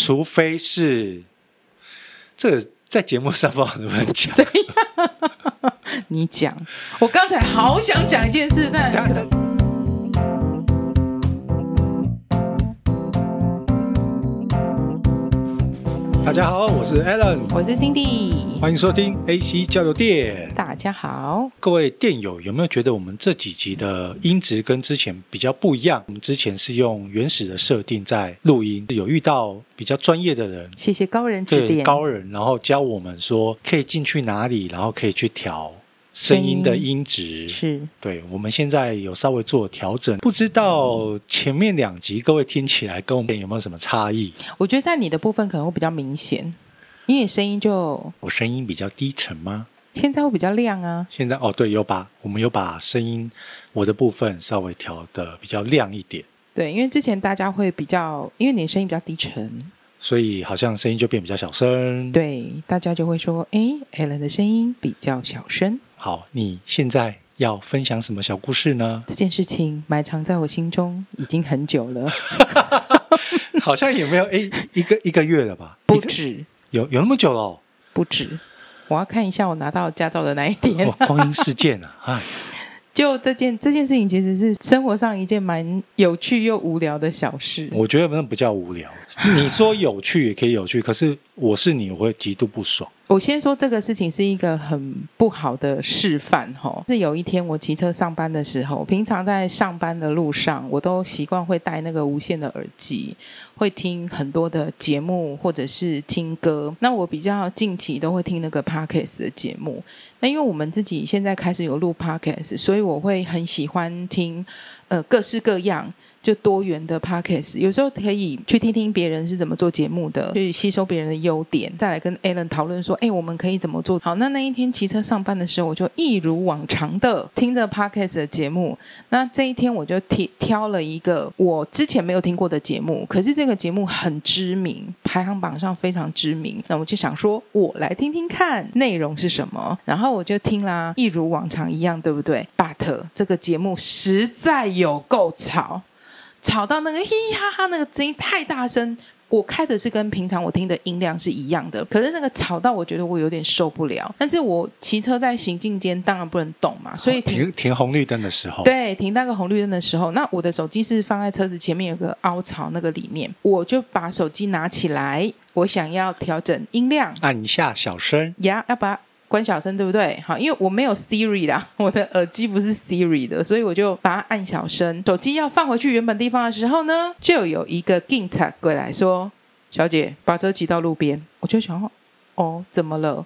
除非是这个在节目上不能讲。怎样？你讲。我刚才好想讲一件事，但。大家好，我是 Alan，我是 Cindy，欢迎收听 AC 交流电。大家好，各位电友有没有觉得我们这几集的音质跟之前比较不一样？我们之前是用原始的设定在录音，有遇到比较专业的人，谢谢高人指点，高人，然后教我们说可以进去哪里，然后可以去调。声音的音质是对，我们现在有稍微做调整，不知道前面两集各位听起来跟我们有没有什么差异？我觉得在你的部分可能会比较明显，因为声音就我声音比较低沉吗？现在会比较亮啊。现在哦，对，有把我们有把声音我的部分稍微调的比较亮一点。对，因为之前大家会比较，因为你的声音比较低沉，所以好像声音就变比较小声。对，大家就会说，哎，Alan 的声音比较小声。好，你现在要分享什么小故事呢？这件事情埋藏在我心中已经很久了，好像也没有诶一个一个月了吧？不止，有有那么久了哦？不止，我要看一下我拿到驾照的那一天。哦，光阴似箭啊！哎。就这件这件事情，其实是生活上一件蛮有趣又无聊的小事。我觉得那不叫无聊，你说有趣也可以有趣，可是我是你，我会极度不爽。我先说这个事情是一个很不好的示范，哈。是有一天我骑车上班的时候，平常在上班的路上，我都习惯会戴那个无线的耳机，会听很多的节目或者是听歌。那我比较近期都会听那个 Podcast 的节目。那因为我们自己现在开始有录 Podcast，所以我会很喜欢听，呃，各式各样。就多元的 podcast，有时候可以去听听别人是怎么做节目的，去吸收别人的优点，再来跟 Alan 讨论说，哎，我们可以怎么做好？那那一天骑车上班的时候，我就一如往常的听着 podcast 的节目。那这一天我就挑挑了一个我之前没有听过的节目，可是这个节目很知名，排行榜上非常知名。那我就想说，我来听听看内容是什么。然后我就听啦，一如往常一样，对不对？But 这个节目实在有够吵。吵到那个嘻嘻哈哈，那个声音太大声。我开的是跟平常我听的音量是一样的，可是那个吵到我觉得我有点受不了。但是我骑车在行进间当然不能动嘛，所以停、停红绿灯的时候，对，停那个红绿灯的时候，那我的手机是放在车子前面有个凹槽那个里面，我就把手机拿起来，我想要调整音量，按一下小声呀，要把。关小声对不对？好，因为我没有 Siri 啦，我的耳机不是 Siri 的，所以我就把它按小声。手机要放回去原本地方的时候呢，就有一个警察过来说：“小姐，把车骑到路边。”我就想：“哦，怎么了？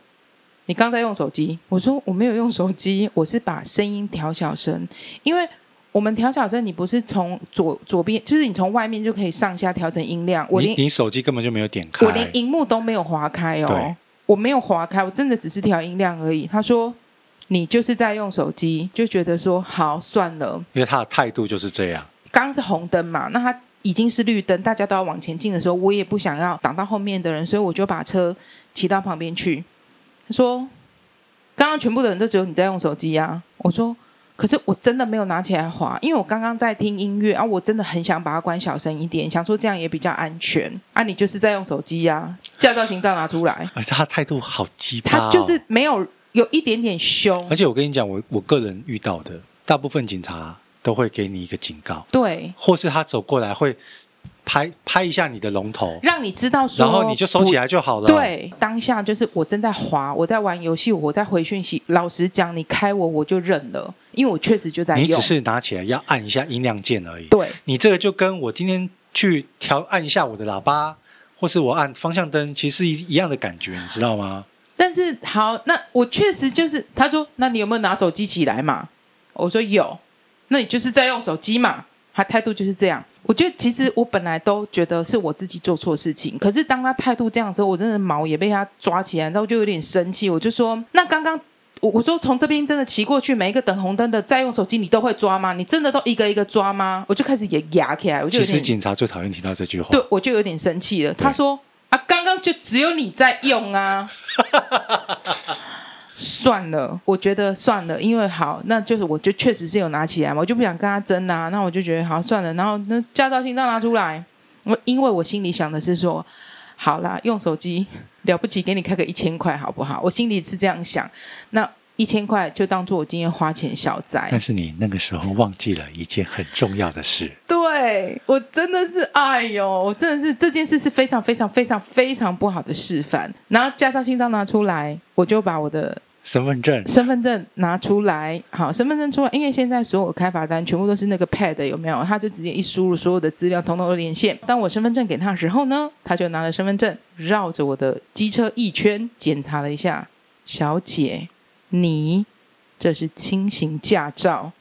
你刚在用手机？”我说：“我没有用手机，我是把声音调小声。因为我们调小声，你不是从左左边，就是你从外面就可以上下调整音量。我连你，你手机根本就没有点开，我连荧幕都没有划开哦。”我没有划开，我真的只是调音量而已。他说：“你就是在用手机，就觉得说好算了。”因为他的态度就是这样。刚是红灯嘛，那他已经是绿灯，大家都要往前进的时候，我也不想要挡到后面的人，所以我就把车骑到旁边去。他说：“刚刚全部的人都只有你在用手机呀。”我说。可是我真的没有拿起来滑，因为我刚刚在听音乐啊，我真的很想把它关小声一点，想说这样也比较安全啊。你就是在用手机呀、啊，驾照、行照拿出来。他态度好鸡巴、哦，他就是没有有一点点凶。而且我跟你讲，我我个人遇到的大部分警察都会给你一个警告，对，或是他走过来会。拍拍一下你的龙头，让你知道说，然后你就收起来就好了。对，当下就是我正在滑，我在玩游戏，我在回讯息。老实讲，你开我我就认了，因为我确实就在用。你只是拿起来要按一下音量键而已。对，你这个就跟我今天去调按一下我的喇叭，或是我按方向灯，其实是一样的感觉，你知道吗？但是好，那我确实就是他说，那你有没有拿手机起来嘛？我说有，那你就是在用手机嘛？他态度就是这样。我觉得其实我本来都觉得是我自己做错事情，可是当他态度这样的时候，我真的毛也被他抓起来，然后就有点生气。我就说：“那刚刚我我说从这边真的骑过去，每一个等红灯的在用手机，你都会抓吗？你真的都一个一个抓吗？”我就开始也压起来。我就其实警察最讨厌听到这句话。对，我就有点生气了。他说：“啊，刚刚就只有你在用啊。”算了，我觉得算了，因为好，那就是我就确实是有拿起来嘛，我就不想跟他争啊。那我就觉得好算了，然后那驾照、行照拿出来，我因为我心里想的是说，好啦，用手机了不起，给你开个一千块好不好？我心里是这样想，那一千块就当做我今天花钱消灾。但是你那个时候忘记了一件很重要的事。对，我真的是，哎呦，我真的是这件事是非常非常非常非常不好的示范。然后驾照新章拿出来，我就把我的。身份证，身份证拿出来，好，身份证出来，因为现在所有开罚单全部都是那个 pad，有没有？他就直接一输入所有的资料，统统都连线。当我身份证给他的时候呢，他就拿了身份证，绕着我的机车一圈检查了一下。小姐，你这是轻型驾照，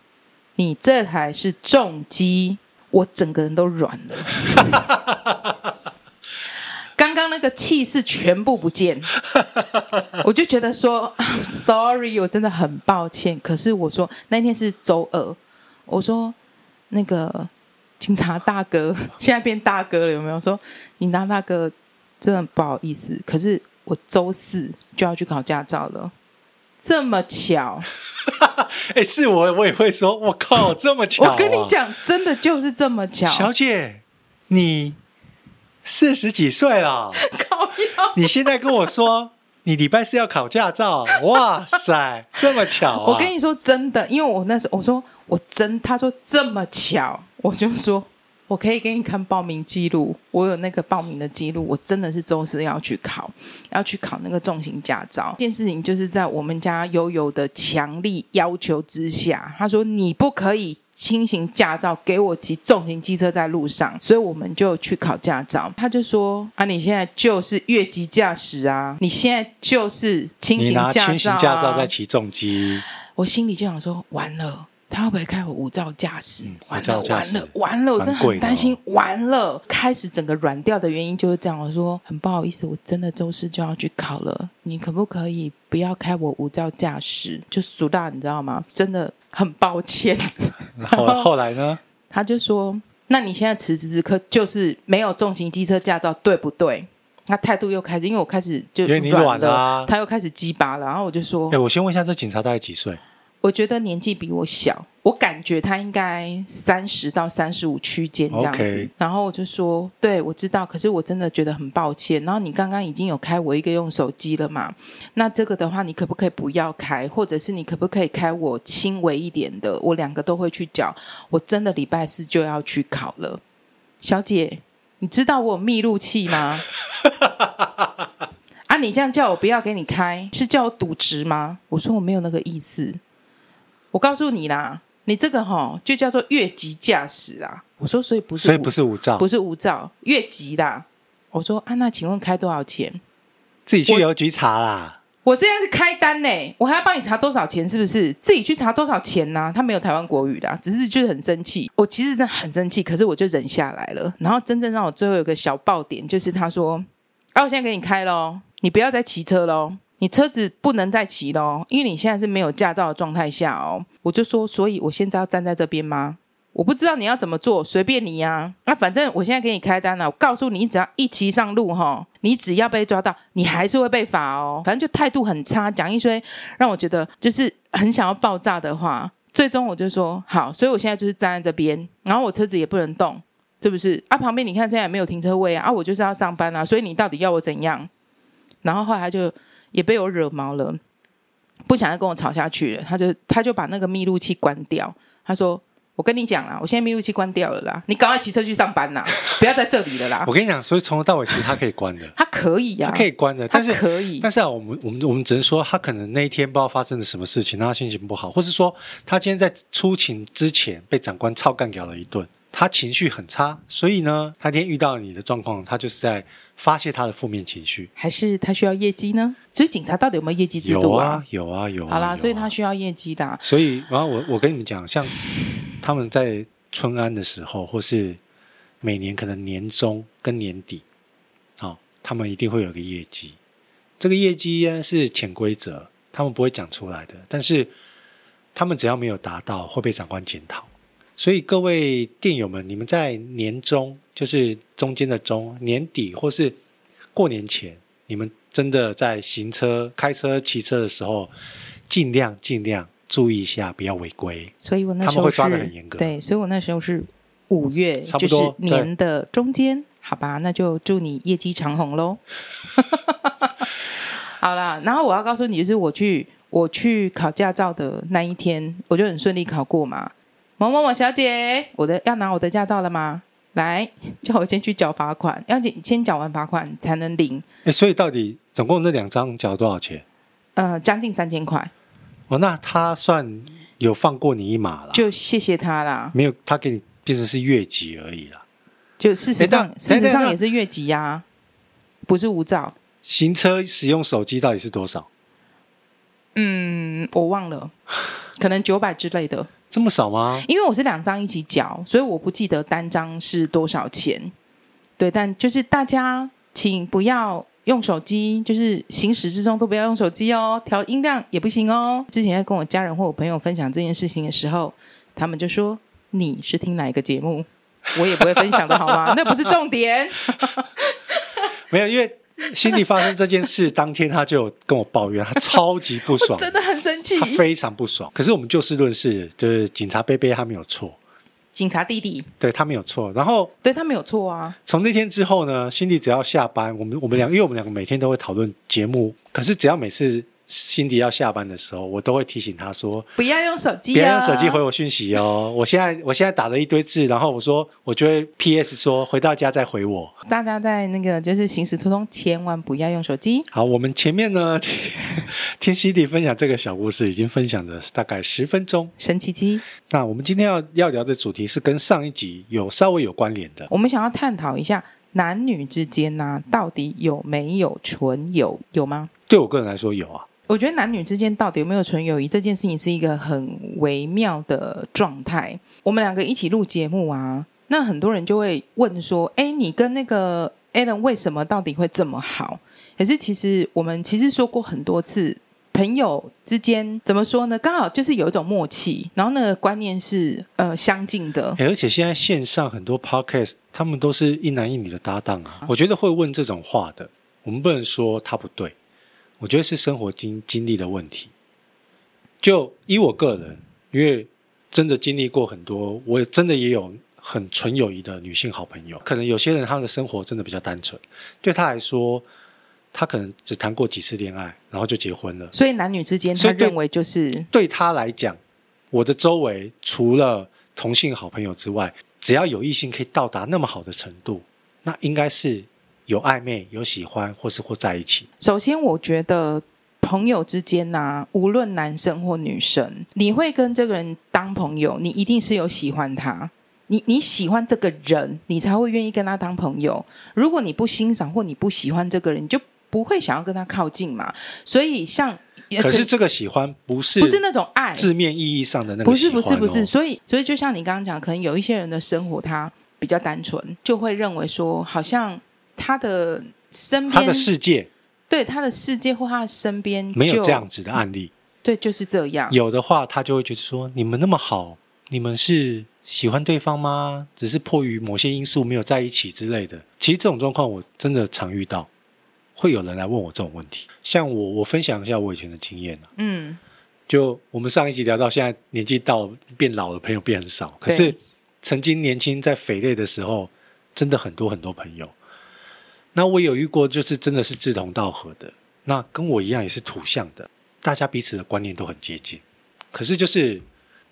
你这台是重机，我整个人都软了。那个气势全部不见，我就觉得说，sorry，我真的很抱歉。可是我说那天是周二，我说那个警察大哥现在变大哥了，有没有？说警察大哥真的不好意思，可是我周四就要去考驾照了，这么巧？哎，是我我也会说，我靠，这么巧啊！我跟你讲，真的就是这么巧，小姐，你。四十几岁了，靠你现在跟我说 你礼拜四要考驾照，哇塞，这么巧啊！我跟你说真的，因为我那时候我说我真，他说这么巧，我就说我可以给你看报名记录，我有那个报名的记录，我真的是周四要去考，要去考那个重型驾照。这件事情就是在我们家悠悠的强力要求之下，他说你不可以。轻型驾照给我骑重型机车在路上，所以我们就去考驾照。他就说：“啊，你现在就是越级驾驶啊，你现在就是轻型驾照啊。”轻型驾照在骑重机，我心里就想说：完了，他会不会开我无照驾驶？嗯、完了，完了，完了！我真的很担心。完了，开始整个软掉的原因就是这样。我说：很不好意思，我真的周四就要去考了，你可不可以不要开我无照驾驶？就俗大，你知道吗？真的。很抱歉，然后后来呢？他就说：“那你现在此时此刻就是没有重型机车驾照，对不对？”他态度又开始，因为我开始就软了，因为你软啊，他又开始鸡巴了。然后我就说：“哎，我先问一下，这警察大概几岁？”我觉得年纪比我小，我感觉他应该三十到三十五区间这样子。Okay. 然后我就说：“对，我知道，可是我真的觉得很抱歉。然后你刚刚已经有开我一个用手机了嘛？那这个的话，你可不可以不要开？或者是你可不可以开我轻微一点的？我两个都会去缴。我真的礼拜四就要去考了，小姐，你知道我有密录器吗？啊，你这样叫我不要给你开，是叫我赌值吗？我说我没有那个意思。”我告诉你啦，你这个哈就叫做越级驾驶啦。我说，所以不是，所以不是无照，不是无照，越级啦。我说啊，那请问开多少钱？自己去邮局查啦。我，我现在是开单呢，我还要帮你查多少钱？是不是？自己去查多少钱呢、啊？他没有台湾国语的，只是就是很生气。我其实真的很生气，可是我就忍下来了。然后真正让我最后有个小爆点，就是他说：“啊，我现在给你开喽，你不要再骑车喽。”你车子不能再骑了，因为你现在是没有驾照的状态下哦。我就说，所以我现在要站在这边吗？我不知道你要怎么做，随便你呀。那反正我现在给你开单了，我告诉你，你只要一骑上路哈，你只要被抓到，你还是会被罚哦。反正就态度很差，讲一堆让我觉得就是很想要爆炸的话。最终我就说好，所以我现在就是站在这边，然后我车子也不能动，是不是？啊，旁边你看现在也没有停车位啊，啊，我就是要上班啊，所以你到底要我怎样？然后后来他就。也被我惹毛了，不想再跟我吵下去了。他就他就把那个密录器关掉。他说：“我跟你讲啦，我现在密录器关掉了啦，你赶快骑车去上班啦，不要在这里了啦。”我跟你讲，所以从头到尾其实他可以关的，他可以呀、啊，他可以关的，但是可以。但是啊，我们我们我们只能说，他可能那一天不知道发生了什么事情，让他心情不好，或是说他今天在出勤之前被长官操干掉了一顿。他情绪很差，所以呢，他今天遇到你的状况，他就是在发泄他的负面情绪，还是他需要业绩呢？所以警察到底有没有业绩制度啊？有啊，有啊，有啊。好啦，啊、所以他需要业绩的。所以，然后我我跟你们讲，像他们在春安的时候，或是每年可能年终跟年底，好、哦，他们一定会有个业绩。这个业绩呢是潜规则，他们不会讲出来的，但是他们只要没有达到，会被长官检讨。所以各位电友们，你们在年终，就是中间的中年底，或是过年前，你们真的在行车、开车、骑车的时候，尽量尽量注意一下，不要违规。所以我那时候他们会抓的很严格。对，所以我那时候是五月，差不多就是年的中间好吧，那就祝你业绩长虹喽。好了，然后我要告诉你，就是我去我去考驾照的那一天，我就很顺利考过嘛。某某某小姐，我的要拿我的驾照了吗？来，叫我先去缴罚款，要先缴完罚款才能领。哎，所以到底总共那两张缴多少钱？呃，将近三千块。哦，那他算有放过你一马了，就谢谢他啦。没有，他给你变成是越级而已啦。就事实上，事实上也是越级呀、啊，不是无照。行车使用手机到底是多少？嗯，我忘了，可能九百之类的。这么少吗？因为我是两张一起缴，所以我不记得单张是多少钱。对，但就是大家请不要用手机，就是行驶之中都不要用手机哦，调音量也不行哦。之前在跟我家人或我朋友分享这件事情的时候，他们就说：“你是听哪一个节目？”我也不会分享的好吗？那不是重点。没有，因为。心里发生这件事当天，他就跟我抱怨，他超级不爽，气，他非常不爽。可是我们就事论事，就是警察贝贝他没有错，警察弟弟对他没有错。然后对他没有错啊。从那天之后呢，心里只要下班，我们我们两，因为我们两个每天都会讨论节目，可是只要每次。辛迪要下班的时候，我都会提醒他说：“不要用手机，不要用手机回我讯息哦。”我现在我现在打了一堆字，然后我说，我就会 PS 说回到家再回我。大家在那个就是行驶途中，千万不要用手机。好，我们前面呢 听，听辛迪分享这个小故事，已经分享了大概十分钟。神奇机。那我们今天要要聊的主题是跟上一集有稍微有关联的。我们想要探讨一下男女之间呢、啊，到底有没有纯友？有吗？对我个人来说，有啊。我觉得男女之间到底有没有纯友谊这件事情是一个很微妙的状态。我们两个一起录节目啊，那很多人就会问说：“哎，你跟那个 Alan 为什么到底会这么好？”可是其实我们其实说过很多次，朋友之间怎么说呢？刚好就是有一种默契，然后那个观念是呃相近的。而且现在线上很多 Podcast，他们都是一男一女的搭档啊。我觉得会问这种话的，我们不能说他不对。我觉得是生活经经历的问题。就以我个人，因为真的经历过很多，我真的也有很纯友谊的女性好朋友。可能有些人他的生活真的比较单纯，对她来说，她可能只谈过几次恋爱，然后就结婚了。所以男女之间，他认为就是对，对他来讲，我的周围除了同性好朋友之外，只要有异性可以到达那么好的程度，那应该是。有暧昧、有喜欢，或是或在一起。首先，我觉得朋友之间呐、啊，无论男生或女生，你会跟这个人当朋友，你一定是有喜欢他。你你喜欢这个人，你才会愿意跟他当朋友。如果你不欣赏或你不喜欢这个人，你就不会想要跟他靠近嘛。所以，像可是这个喜欢不是不是那种爱字面意义上的那个不是不是不是。所以所以，就像你刚刚讲，可能有一些人的生活他比较单纯，就会认为说好像。他的身边，他的世界，对他的世界或他的身边没有这样子的案例，对，就是这样。有的话，他就会觉得说：“你们那么好，你们是喜欢对方吗？只是迫于某些因素没有在一起之类的。”其实这种状况我真的常遇到，会有人来问我这种问题。像我，我分享一下我以前的经验啊。嗯，就我们上一集聊到，现在年纪到变老的，朋友变很少。可是曾经年轻在匪类的时候，真的很多很多朋友。那我有遇过，就是真的是志同道合的，那跟我一样也是土象的，大家彼此的观念都很接近。可是就是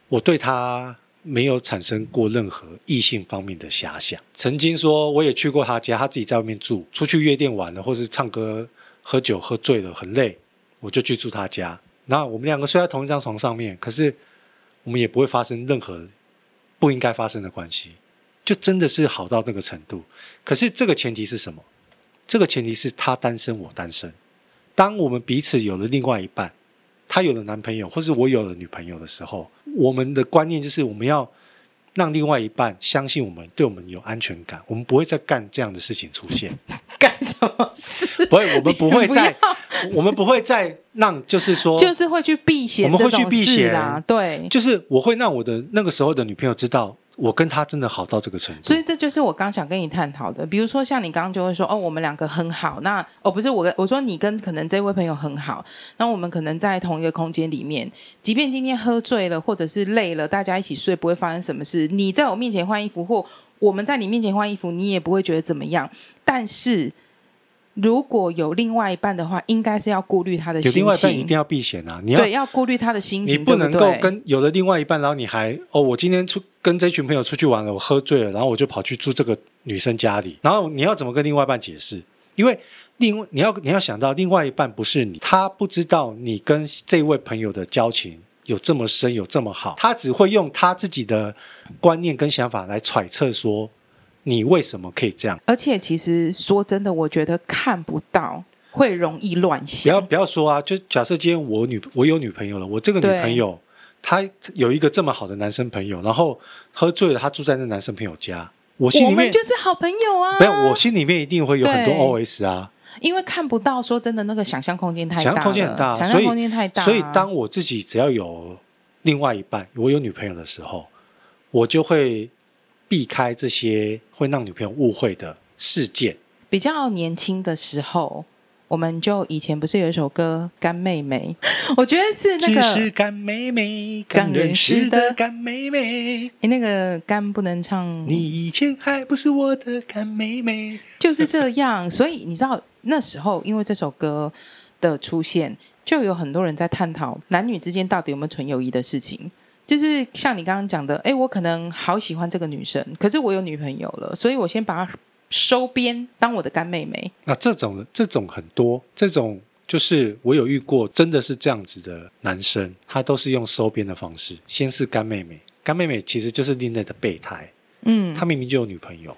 我对他没有产生过任何异性方面的遐想。曾经说我也去过他家，他自己在外面住，出去夜店玩了，或是唱歌、喝酒喝醉了很累，我就去住他家。那我们两个睡在同一张床上面，可是我们也不会发生任何不应该发生的关系，就真的是好到那个程度。可是这个前提是什么？这个前提是他单身，我单身。当我们彼此有了另外一半，他有了男朋友，或是我有了女朋友的时候，我们的观念就是我们要让另外一半相信我们，对我们有安全感。我们不会再干这样的事情出现。干什么事？不会，我们不会再，我们不会再让，就是说，就是会去避嫌，我们会去避嫌啊。对，就是我会让我的那个时候的女朋友知道。我跟他真的好到这个程度，所以这就是我刚想跟你探讨的。比如说，像你刚刚就会说，哦，我们两个很好。那哦，不是我跟我说你跟可能这位朋友很好，那我们可能在同一个空间里面，即便今天喝醉了或者是累了，大家一起睡不会发生什么事。你在我面前换衣服，或我们在你面前换衣服，你也不会觉得怎么样。但是如果有另外一半的话，应该是要顾虑他的心情。有另外一半一定要避嫌啊！你要对，要顾虑他的心情。你不能够跟有了另外一半，然后你还哦，我今天出跟这群朋友出去玩了，我喝醉了，然后我就跑去住这个女生家里，然后你要怎么跟另外一半解释？因为另外你要你要想到，另外一半不是你，他不知道你跟这位朋友的交情有这么深，有这么好，他只会用他自己的观念跟想法来揣测说。你为什么可以这样？而且，其实说真的，我觉得看不到会容易乱想。不要不要说啊！就假设今天我女我有女朋友了，我这个女朋友她有一个这么好的男生朋友，然后喝醉了，她住在那男生朋友家，我心里面就是好朋友啊。没有，我心里面一定会有很多 OS 啊。因为看不到，说真的，那个想象空间太大，想象空间很大，想象空间太大。所以，所以当我自己只要有另外一半，我有女朋友的时候，我就会。避开这些会让女朋友误会的事件。比较年轻的时候，我们就以前不是有一首歌《干妹妹》？我觉得是那个。只是干妹妹，刚认识的干妹妹。你，那个干不能唱。你以前还不是我的干妹妹。就是这样，所以你知道那时候，因为这首歌的出现，就有很多人在探讨男女之间到底有没有纯友谊的事情。就是像你刚刚讲的，哎，我可能好喜欢这个女生，可是我有女朋友了，所以我先把她收编当我的干妹妹。那这种这种很多，这种就是我有遇过，真的是这样子的男生，他都是用收编的方式，先是干妹妹，干妹妹其实就是另类的备胎，嗯，他明明就有女朋友，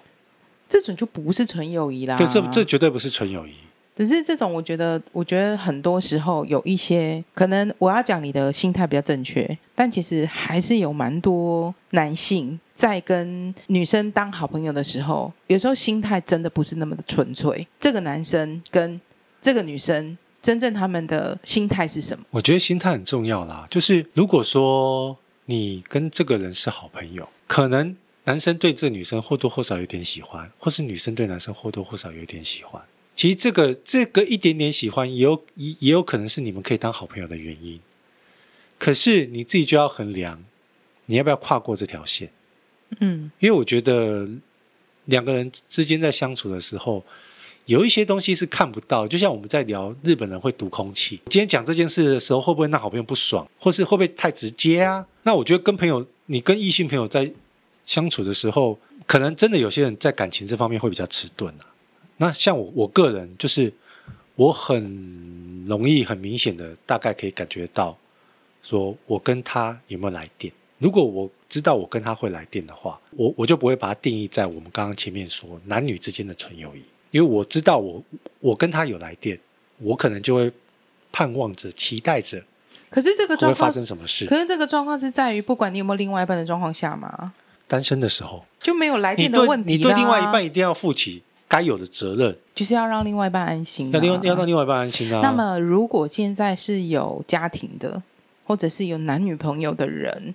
这种就不是纯友谊啦，对，这这绝对不是纯友谊。只是这种，我觉得，我觉得很多时候有一些可能，我要讲你的心态比较正确，但其实还是有蛮多男性在跟女生当好朋友的时候，有时候心态真的不是那么的纯粹。这个男生跟这个女生，真正他们的心态是什么？我觉得心态很重要啦。就是如果说你跟这个人是好朋友，可能男生对这女生或多或少有点喜欢，或是女生对男生或多或少有点喜欢。其实这个这个一点点喜欢，也有也也有可能是你们可以当好朋友的原因。可是你自己就要衡量，你要不要跨过这条线？嗯，因为我觉得两个人之间在相处的时候，有一些东西是看不到。就像我们在聊日本人会读空气，今天讲这件事的时候，会不会让好朋友不爽，或是会不会太直接啊？那我觉得跟朋友，你跟异性朋友在相处的时候，可能真的有些人在感情这方面会比较迟钝啊。那像我我个人就是，我很容易很明显的大概可以感觉到，说我跟他有没有来电。如果我知道我跟他会来电的话，我我就不会把它定义在我们刚刚前面说男女之间的纯友谊，因为我知道我我跟他有来电，我可能就会盼望着期待着。可是这个状况会发生什么事？可是这个状况是在于不管你有没有另外一半的状况下嘛？单身的时候就没有来电的问题。你对，你对另外一半一定要负起。该有的责任就是要让另外一半安心，要另要让另外一半安心啊。那么，如果现在是有家庭的，或者是有男女朋友的人，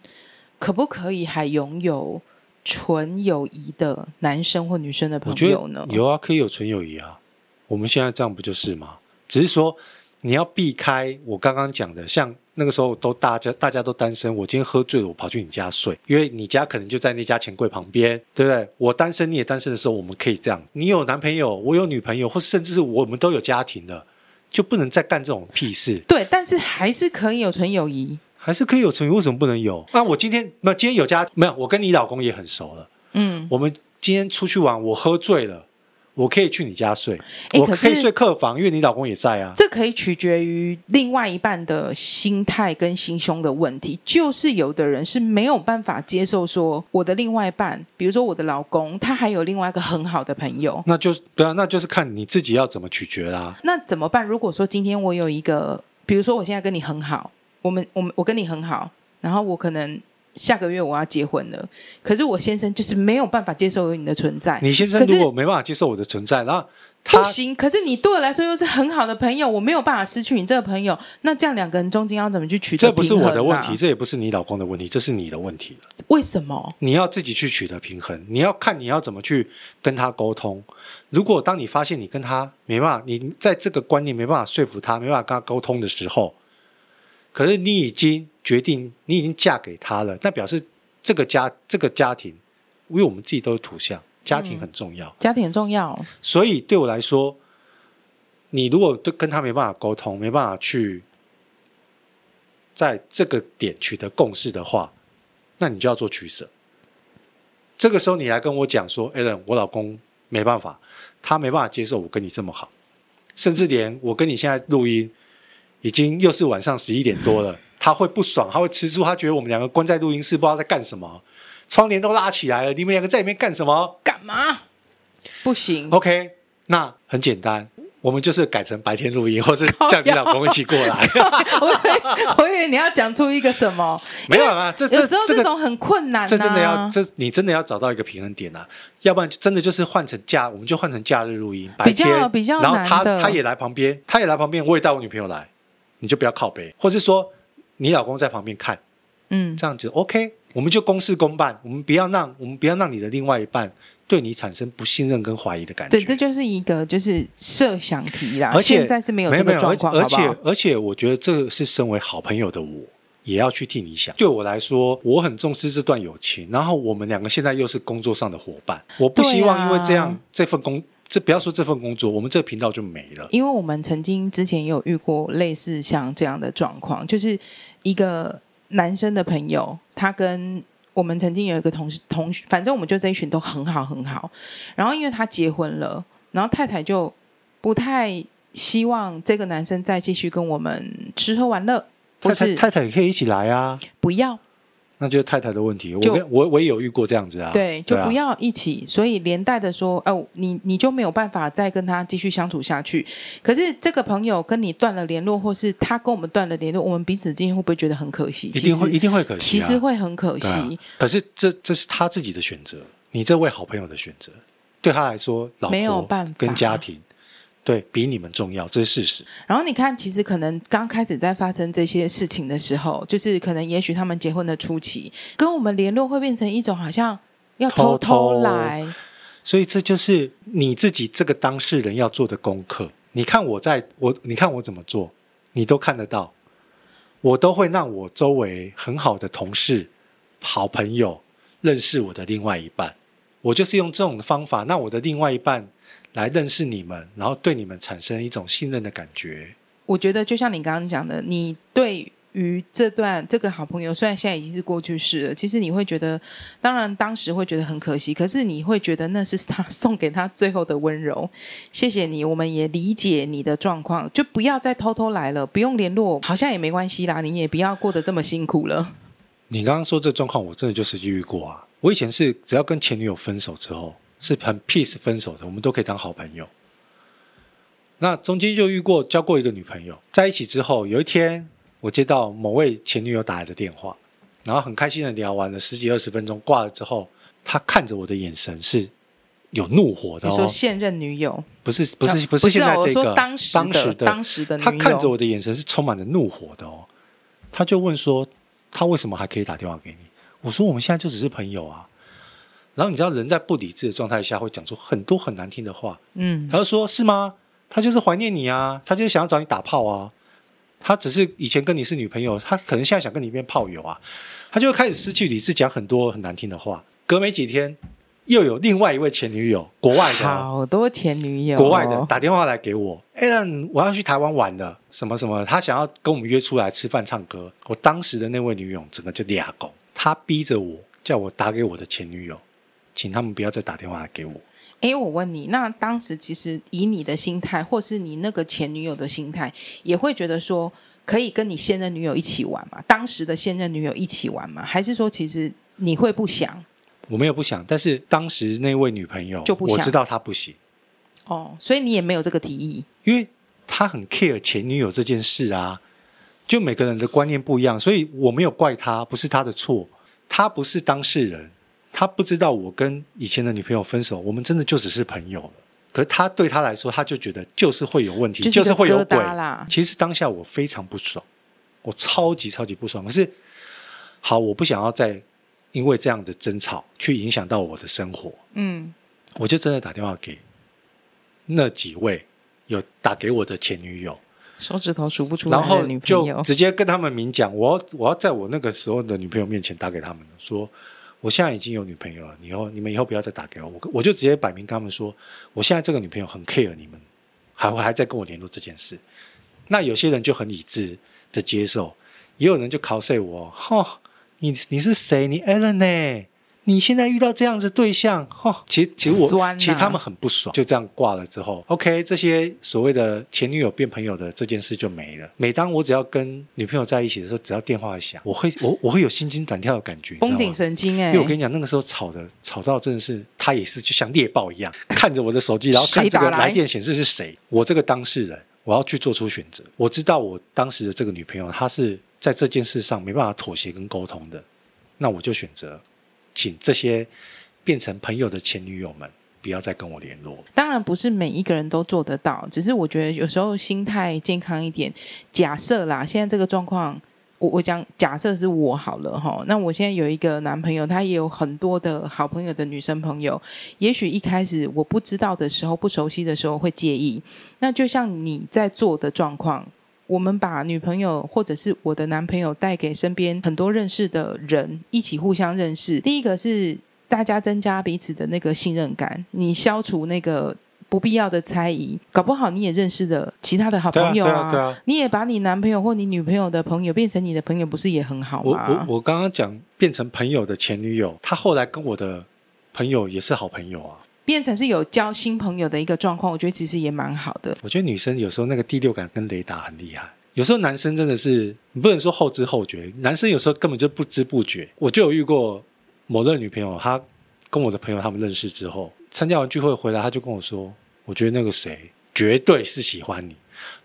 可不可以还拥有纯友谊的男生或女生的朋友呢？有啊，可以有纯友谊啊。我们现在这样不就是吗？只是说你要避开我刚刚讲的，像。那个时候都大家大家都单身，我今天喝醉了，我跑去你家睡，因为你家可能就在那家钱柜旁边，对不对？我单身你也单身的时候，我们可以这样。你有男朋友，我有女朋友，或甚至是我们都有家庭了，就不能再干这种屁事。对，但是还是可以有纯友谊，还是可以有纯友谊，为什么不能有？那我今天没有，今天有家没有？我跟你老公也很熟了，嗯，我们今天出去玩，我喝醉了。我可以去你家睡，我可以睡客房，因为你老公也在啊。这可以取决于另外一半的心态跟心胸的问题。就是有的人是没有办法接受说，我的另外一半，比如说我的老公，他还有另外一个很好的朋友。那就对啊，那就是看你自己要怎么取决啦。那怎么办？如果说今天我有一个，比如说我现在跟你很好，我们我们我跟你很好，然后我可能。下个月我要结婚了，可是我先生就是没有办法接受有你的存在。你先生如果没办法接受我的存在，然后他不行。可是你对我来说又是很好的朋友，我没有办法失去你这个朋友。那这样两个人中间要怎么去取得平衡？这不是我的问题，这也不是你老公的问题，这是你的问题了。为什么？你要自己去取得平衡，你要看你要怎么去跟他沟通。如果当你发现你跟他没办法，你在这个观念没办法说服他，没办法跟他沟通的时候，可是你已经决定，你已经嫁给他了，那表示。这个家，这个家庭，因为我们自己都是土象，家庭很重要，家庭很重要。所以对我来说，你如果对跟他没办法沟通，没办法去在这个点取得共识的话，那你就要做取舍。这个时候你来跟我讲说，Alan，我老公没办法，他没办法接受我跟你这么好，甚至连我跟你现在录音，已经又是晚上十一点多了，他会不爽，他会吃醋，他觉得我们两个关在录音室，不知道在干什么，窗帘都拉起来了，你们两个在里面干什么？干嘛？不行。OK，那很简单。我们就是改成白天录音，或是叫你老公一起过来。我以为我以为你要讲出一个什么？没有啊，这这有时候这种很困难、啊这个。这真的要这你真的要找到一个平衡点啊，要不然真的就是换成假，我们就换成假日录音，白天比较比较。然后他他也来旁边，他也来旁边，我也带我女朋友来，你就不要靠背，或是说你老公在旁边看，嗯，这样子 OK，我们就公事公办，我们不要让我们不要让你的另外一半。对你产生不信任跟怀疑的感觉，对，这就是一个就是设想题啦。而且现在是没有这个状况，而且而且我觉得这个是身为好朋友的我也要去替你想。对我来说，我很重视这段友情，然后我们两个现在又是工作上的伙伴，我不希望因为这样、啊、这份工，这不要说这份工作，我们这个频道就没了。因为我们曾经之前也有遇过类似像这样的状况，就是一个男生的朋友，他跟。我们曾经有一个同事同学，反正我们就这一群都很好很好。然后因为他结婚了，然后太太就不太希望这个男生再继续跟我们吃喝玩乐。太太太太也可以一起来啊，不要。那就是太太的问题，我跟我我也有遇过这样子啊。对，就不要一起，所以连带的说，哦，你你就没有办法再跟他继续相处下去。可是这个朋友跟你断了联络，或是他跟我们断了联络，我们彼此之间会不会觉得很可惜？一定会，一定会可惜，其实会很可惜。啊、可是这这是他自己的选择，你这位好朋友的选择，对他来说，老婆没有办法跟家庭。对，比你们重要，这是事实。然后你看，其实可能刚开始在发生这些事情的时候，就是可能也许他们结婚的初期，跟我们联络会变成一种好像要偷偷来。偷偷，所以这就是你自己这个当事人要做的功课。你看我在我，你看我怎么做，你都看得到。我都会让我周围很好的同事、好朋友认识我的另外一半。我就是用这种方法，那我的另外一半。来认识你们，然后对你们产生一种信任的感觉。我觉得就像你刚刚讲的，你对于这段这个好朋友，虽然现在已经是过去式了，其实你会觉得，当然当时会觉得很可惜，可是你会觉得那是他送给他最后的温柔。谢谢你，我们也理解你的状况，就不要再偷偷来了，不用联络，好像也没关系啦。你也不要过得这么辛苦了。你刚刚说这状况，我真的就实际遇过啊。我以前是只要跟前女友分手之后。是很 peace 分手的，我们都可以当好朋友。那中间就遇过交过一个女朋友，在一起之后，有一天我接到某位前女友打来的电话，然后很开心的聊完了十几二十分钟，挂了之后，他看着我的眼神是有怒火的哦。你说现任女友？不是不是不是现在这个，我说当时的当时的，当时的他看着我的眼神是充满着怒火的哦。他就问说，他为什么还可以打电话给你？我说我们现在就只是朋友啊。然后你知道人在不理智的状态下会讲出很多很难听的话，嗯，他就说是吗？他就是怀念你啊，他就是想要找你打炮啊，他只是以前跟你是女朋友，他可能现在想跟你变炮友啊，他就会开始失去理智，讲很多很难听的话。隔没几天，又有另外一位前女友，国外的，好多前女友，国外的打电话来给我，哎，我要去台湾玩了，什么什么，他想要跟我们约出来吃饭唱歌。我当时的那位女友整个就俩狗，他逼着我叫我打给我的前女友。请他们不要再打电话给我。哎，我问你，那当时其实以你的心态，或是你那个前女友的心态，也会觉得说可以跟你现任女友一起玩吗？当时的现任女友一起玩吗？还是说其实你会不想？我没有不想，但是当时那位女朋友就不想，我知道她不行。哦，所以你也没有这个提议，因为她很 care 前女友这件事啊。就每个人的观念不一样，所以我没有怪她，不是她的错，她不是当事人。他不知道我跟以前的女朋友分手，我们真的就只是朋友了。可是他对他来说，他就觉得就是会有问题，就是，就是会有鬼。其实当下我非常不爽，我超级超级不爽。可是好，我不想要再因为这样的争吵去影响到我的生活。嗯，我就真的打电话给那几位有打给我的前女友，手指头数不出然后就直接跟他们明讲，我要我要在我那个时候的女朋友面前打给他们说。我现在已经有女朋友了，以后你们以后不要再打给我，我我就直接摆明跟他们说，我现在这个女朋友很 care 你们，还会还在跟我联络这件事。那有些人就很理智的接受，也有人就 cos 我，哈、你你是谁？你 Allen 呢？你现在遇到这样子对象，哈、哦，其实其实我、啊、其实他们很不爽，就这样挂了之后，OK，这些所谓的前女友变朋友的这件事就没了。每当我只要跟女朋友在一起的时候，只要电话一响，我会我我会有心惊胆跳的感觉，绷顶神经哎、欸！因为我跟你讲，那个时候吵的吵到真的是，他也是就像猎豹一样，看着我的手机，然后看这个来电显示是谁，我这个当事人，我要去做出选择。我知道我当时的这个女朋友，她是在这件事上没办法妥协跟沟通的，那我就选择。请这些变成朋友的前女友们不要再跟我联络。当然不是每一个人都做得到，只是我觉得有时候心态健康一点。假设啦，现在这个状况，我我讲假设是我好了哈。那我现在有一个男朋友，他也有很多的好朋友的女生朋友。也许一开始我不知道的时候，不熟悉的时候会介意。那就像你在做的状况。我们把女朋友或者是我的男朋友带给身边很多认识的人，一起互相认识。第一个是大家增加彼此的那个信任感，你消除那个不必要的猜疑，搞不好你也认识了其他的好朋友啊。对啊，对啊，啊。你也把你男朋友或你女朋友的朋友变成你的朋友，不是也很好吗？我我我刚刚讲变成朋友的前女友，她后来跟我的朋友也是好朋友啊。变成是有交新朋友的一个状况，我觉得其实也蛮好的。我觉得女生有时候那个第六感跟雷达很厉害，有时候男生真的是你不能说后知后觉，男生有时候根本就不知不觉。我就有遇过某任女朋友，她跟我的朋友他们认识之后，参加完聚会回来，她就跟我说：“我觉得那个谁绝对是喜欢你。”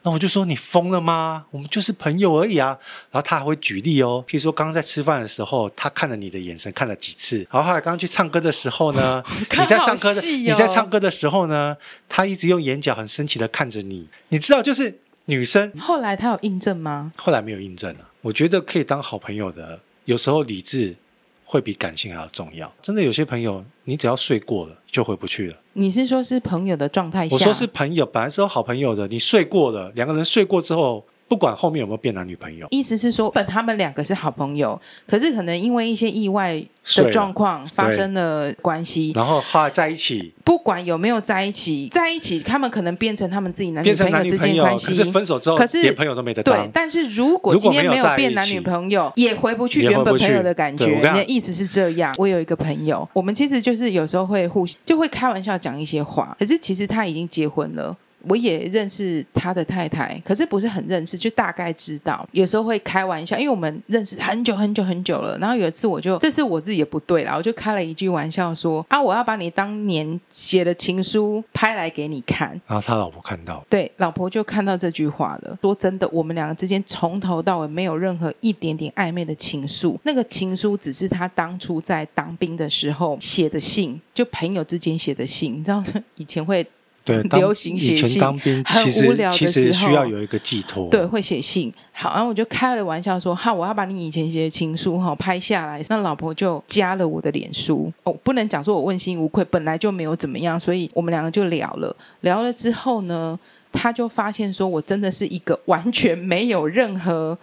那我就说，你疯了吗？我们就是朋友而已啊。然后他还会举例哦，譬如说刚刚在吃饭的时候，他看了你的眼神看了几次。然后后来刚刚去唱歌的时候呢，你在唱歌的你在唱歌的时候呢，他一直用眼角很深情的看着你。你知道，就是女生。后来他有印证吗？后来没有印证了。我觉得可以当好朋友的，有时候理智会比感性还要重要。真的有些朋友，你只要睡过了就回不去了。你是说，是朋友的状态下？我说是朋友，本来是有好朋友的。你睡过了，两个人睡过之后。不管后面有没有变男女朋友，意思是说，本他们两个是好朋友，可是可能因为一些意外的状况发生了关系，然后后来在一起。不管有没有在一起，在一起，他们可能变成他们自己男女朋友之间关系。可是分手之后，可是连朋友都没得当。对，但是如果今天没有变男女朋友，也回不去原本朋友的感觉。你的意思是这样？我有一个朋友，我们其实就是有时候会互就会开玩笑讲一些话，可是其实他已经结婚了。我也认识他的太太，可是不是很认识，就大概知道。有时候会开玩笑，因为我们认识很久很久很久了。然后有一次，我就这是我自己也不对啦，我就开了一句玩笑说：“啊，我要把你当年写的情书拍来给你看。”然后他老婆看到，对，老婆就看到这句话了。说真的，我们两个之间从头到尾没有任何一点点暧昧的情愫，那个情书只是他当初在当兵的时候写的信，就朋友之间写的信。你知道，以前会。对，流行写信，很无聊的时候，其实需要有一个寄托。对，会写信。好，然后我就开了玩笑说：“哈，我要把你以前写的情书哈拍下来。”那老婆就加了我的脸书。哦，不能讲说我问心无愧，本来就没有怎么样，所以我们两个就聊了。聊了之后呢，他就发现说我真的是一个完全没有任何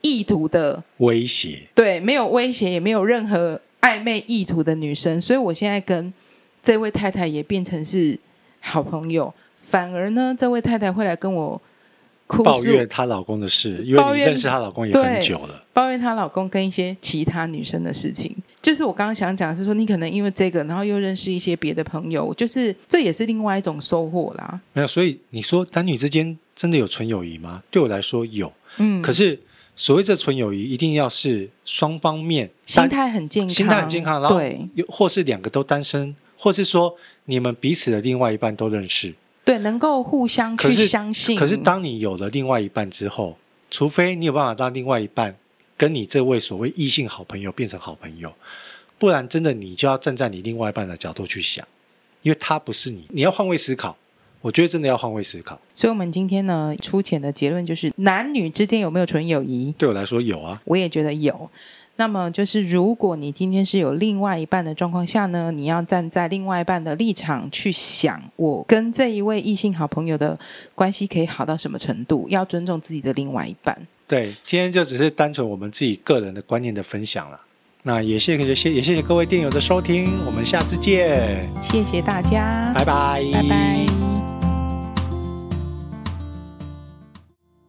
意图的威胁。对，没有威胁，也没有任何暧昧意图的女生。所以我现在跟这位太太也变成是。好朋友，反而呢，这位太太会来跟我哭抱怨她老公的事，因为你认识她老公也很久了。抱怨她老公跟一些其他女生的事情，就是我刚刚想讲的是说，你可能因为这个，然后又认识一些别的朋友，就是这也是另外一种收获啦。没有，所以你说男女之间真的有纯友谊吗？对我来说有，嗯。可是所谓这纯友谊，一定要是双方面心态很健康，心态很健康，然后又或是两个都单身。或是说，你们彼此的另外一半都认识，对，能够互相去相信。可是，当你有了另外一半之后，除非你有办法让另外一半跟你这位所谓异性好朋友变成好朋友，不然真的你就要站在你另外一半的角度去想，因为他不是你，你要换位思考。我觉得真的要换位思考。所以，我们今天呢，粗浅的结论就是，男女之间有没有纯友谊？对我来说有啊，我也觉得有。那么就是，如果你今天是有另外一半的状况下呢，你要站在另外一半的立场去想，我跟这一位异性好朋友的关系可以好到什么程度？要尊重自己的另外一半。对，今天就只是单纯我们自己个人的观念的分享了。那也谢谢谢也谢谢各位电友的收听，我们下次见，谢谢大家，拜拜，拜拜。